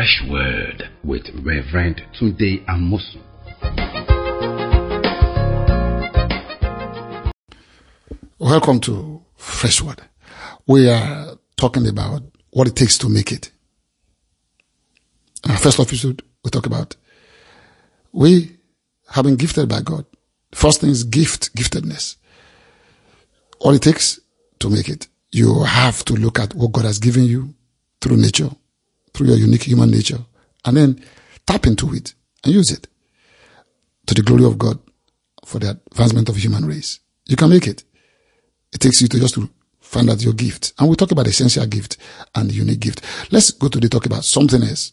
fresh word with Reverend Tunde Amosu. Welcome to Fresh Word. We are talking about what it takes to make it. Our first episode, we talk about we have been gifted by God. First thing is gift, giftedness. All it takes to make it. You have to look at what God has given you through nature, through your unique human nature, and then tap into it and use it to the glory of God for the advancement of human race. You can make it. It takes you to just to find out your gift. And we talk about essential gift and unique gift. Let's go to the talk about something else.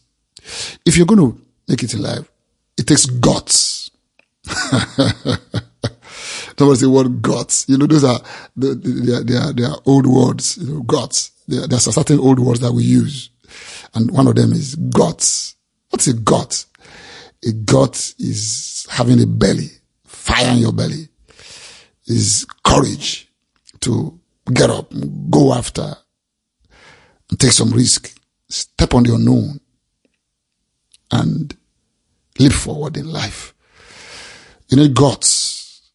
If you're going to make it in life, it takes guts. Somebody say word guts. You know, those are, they are, they are, they are old words, you know, guts. There, there's a certain old words that we use. And one of them is guts. What's a gut? A gut is having a belly, fire in your belly, is courage to get up, go after, and take some risk, step on the unknown, and leap forward in life. You need guts.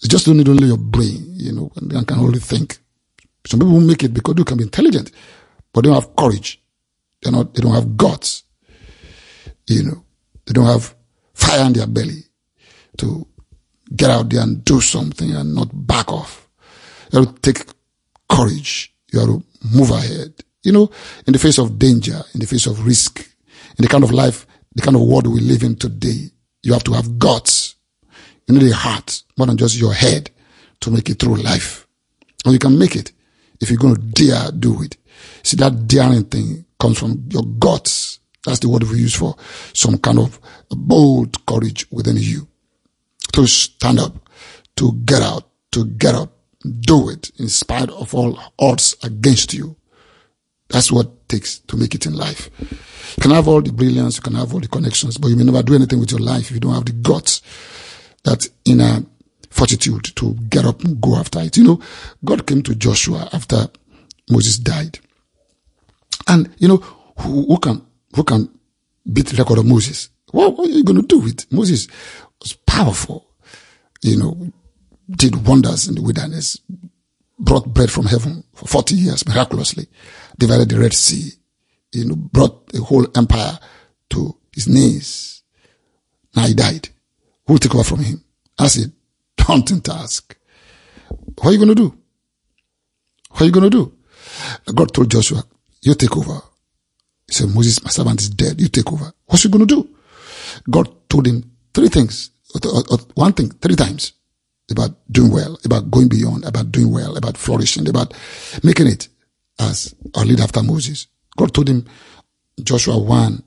You just don't need only your brain, you know, and can only think. Some people will make it because you can be intelligent, but they don't have courage. They're not, they don't have guts. You know, they don't have fire in their belly to get out there and do something and not back off. You have to take courage. You have to move ahead. You know, in the face of danger, in the face of risk, in the kind of life, the kind of world we live in today, you have to have guts. You need a heart more than just your head to make it through life. And you can make it if you're going to dare do it. See, that daring thing comes from your guts. That's the word we use for some kind of bold courage within you to stand up, to get out, to get up, do it in spite of all odds against you. That's what it takes to make it in life. You can have all the brilliance, you can have all the connections, but you may never do anything with your life if you don't have the guts, that inner fortitude to get up and go after it. You know, God came to Joshua after Moses died. And, you know, who, who can, who can beat the record of Moses? What, what are you going to do with Moses? Was powerful, you know, did wonders in the wilderness, brought bread from heaven for 40 years miraculously, divided the Red Sea, you know, brought the whole empire to his knees. Now he died. Who will take over from him? That's a daunting task. What are you going to do? What are you going to do? God told Joshua, you take over. He said, Moses, my servant is dead. You take over. What's he going to do? God told him three things, one thing, three times about doing well, about going beyond, about doing well, about flourishing, about making it as a lead after Moses. God told him, Joshua 1,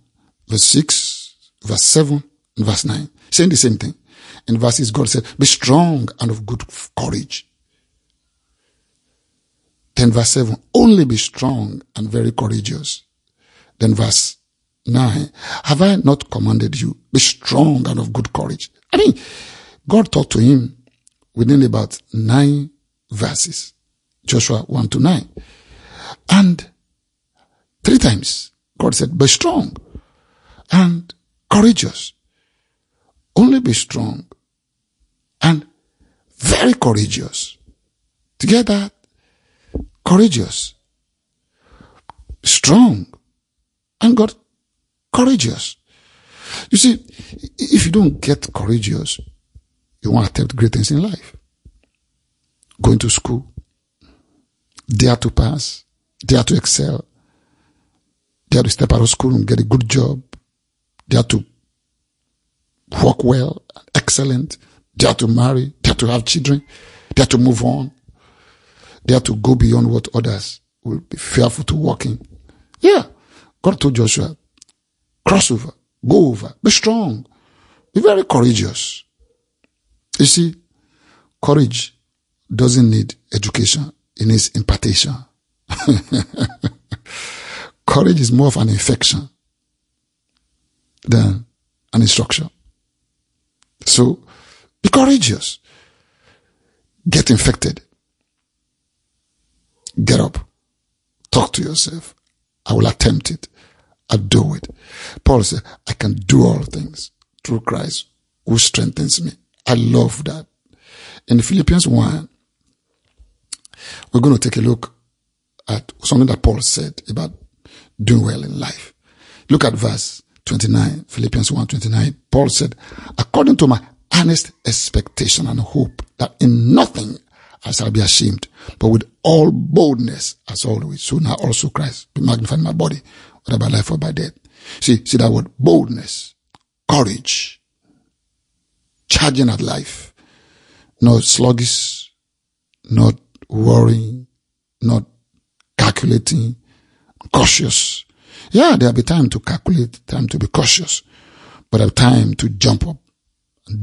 verse 6, verse 7, and verse 9, saying the same thing. In verses, God said, be strong and of good courage. Then verse 7, only be strong and very courageous. Then verse 9, have I not commanded you, be strong and of good courage? I mean, God talked to him within about nine verses. Joshua 1 to 9. And three times God said, be strong and courageous. Only be strong and very courageous. Together, courageous, strong, and God courageous. You see, if you don't get courageous, you won't attempt great things in life. Going to school, dare to pass, dare to excel, dare to step out of school and get a good job, dare to work well, excellent, dare to marry, dare to have children, dare to move on, dare to go beyond what others will be fearful to walk in. Yeah. God told Joshua, cross over, go over, be strong, be very courageous. You see, courage doesn't need education. It needs impartation. courage is more of an infection than an instruction. So be courageous. Get infected. Get up. Talk to yourself. I will attempt it. I do it. Paul said, I can do all things through Christ who strengthens me. I love that. In Philippians 1, we're going to take a look at something that Paul said about doing well in life. Look at verse 29, Philippians 1 29. Paul said, according to my earnest expectation and hope that in nothing I shall be ashamed, but with all boldness as always. So now also Christ be magnified in my body, whether by life or by death. See, see that word boldness, courage, charging at life, not sluggish, not worrying, not calculating, cautious. Yeah, there'll be time to calculate, time to be cautious, but a time to jump up,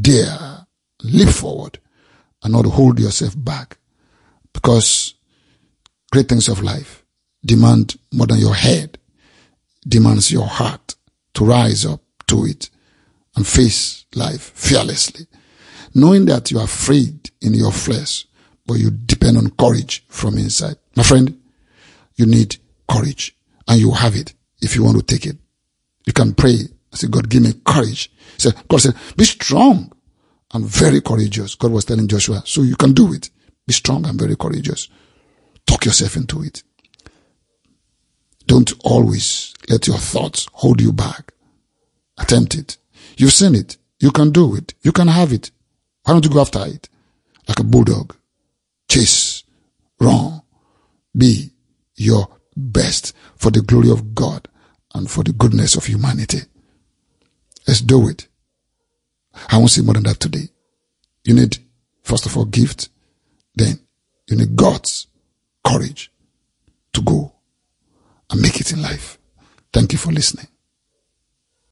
dare, leap forward, and not hold yourself back. Because great things of life demand more than your head, demands your heart to rise up to it and face life fearlessly, knowing that you are afraid in your flesh, but you depend on courage from inside. My friend, you need courage and you have it if you want to take it. You can pray and say, God, give me courage. Say, God said, be strong and very courageous. God was telling Joshua, so you can do it. Be strong and very courageous. Talk yourself into it. Don't always let your thoughts hold you back. Attempt it. You've seen it. You can do it. You can have it. Why don't you go after it? Like a bulldog. Chase. Run. Be your best for the glory of God and for the goodness of humanity. Let's do it. I won't say more than that today. You need, first of all, gift. Then you need God's courage to go and make it in life. Thank you for listening.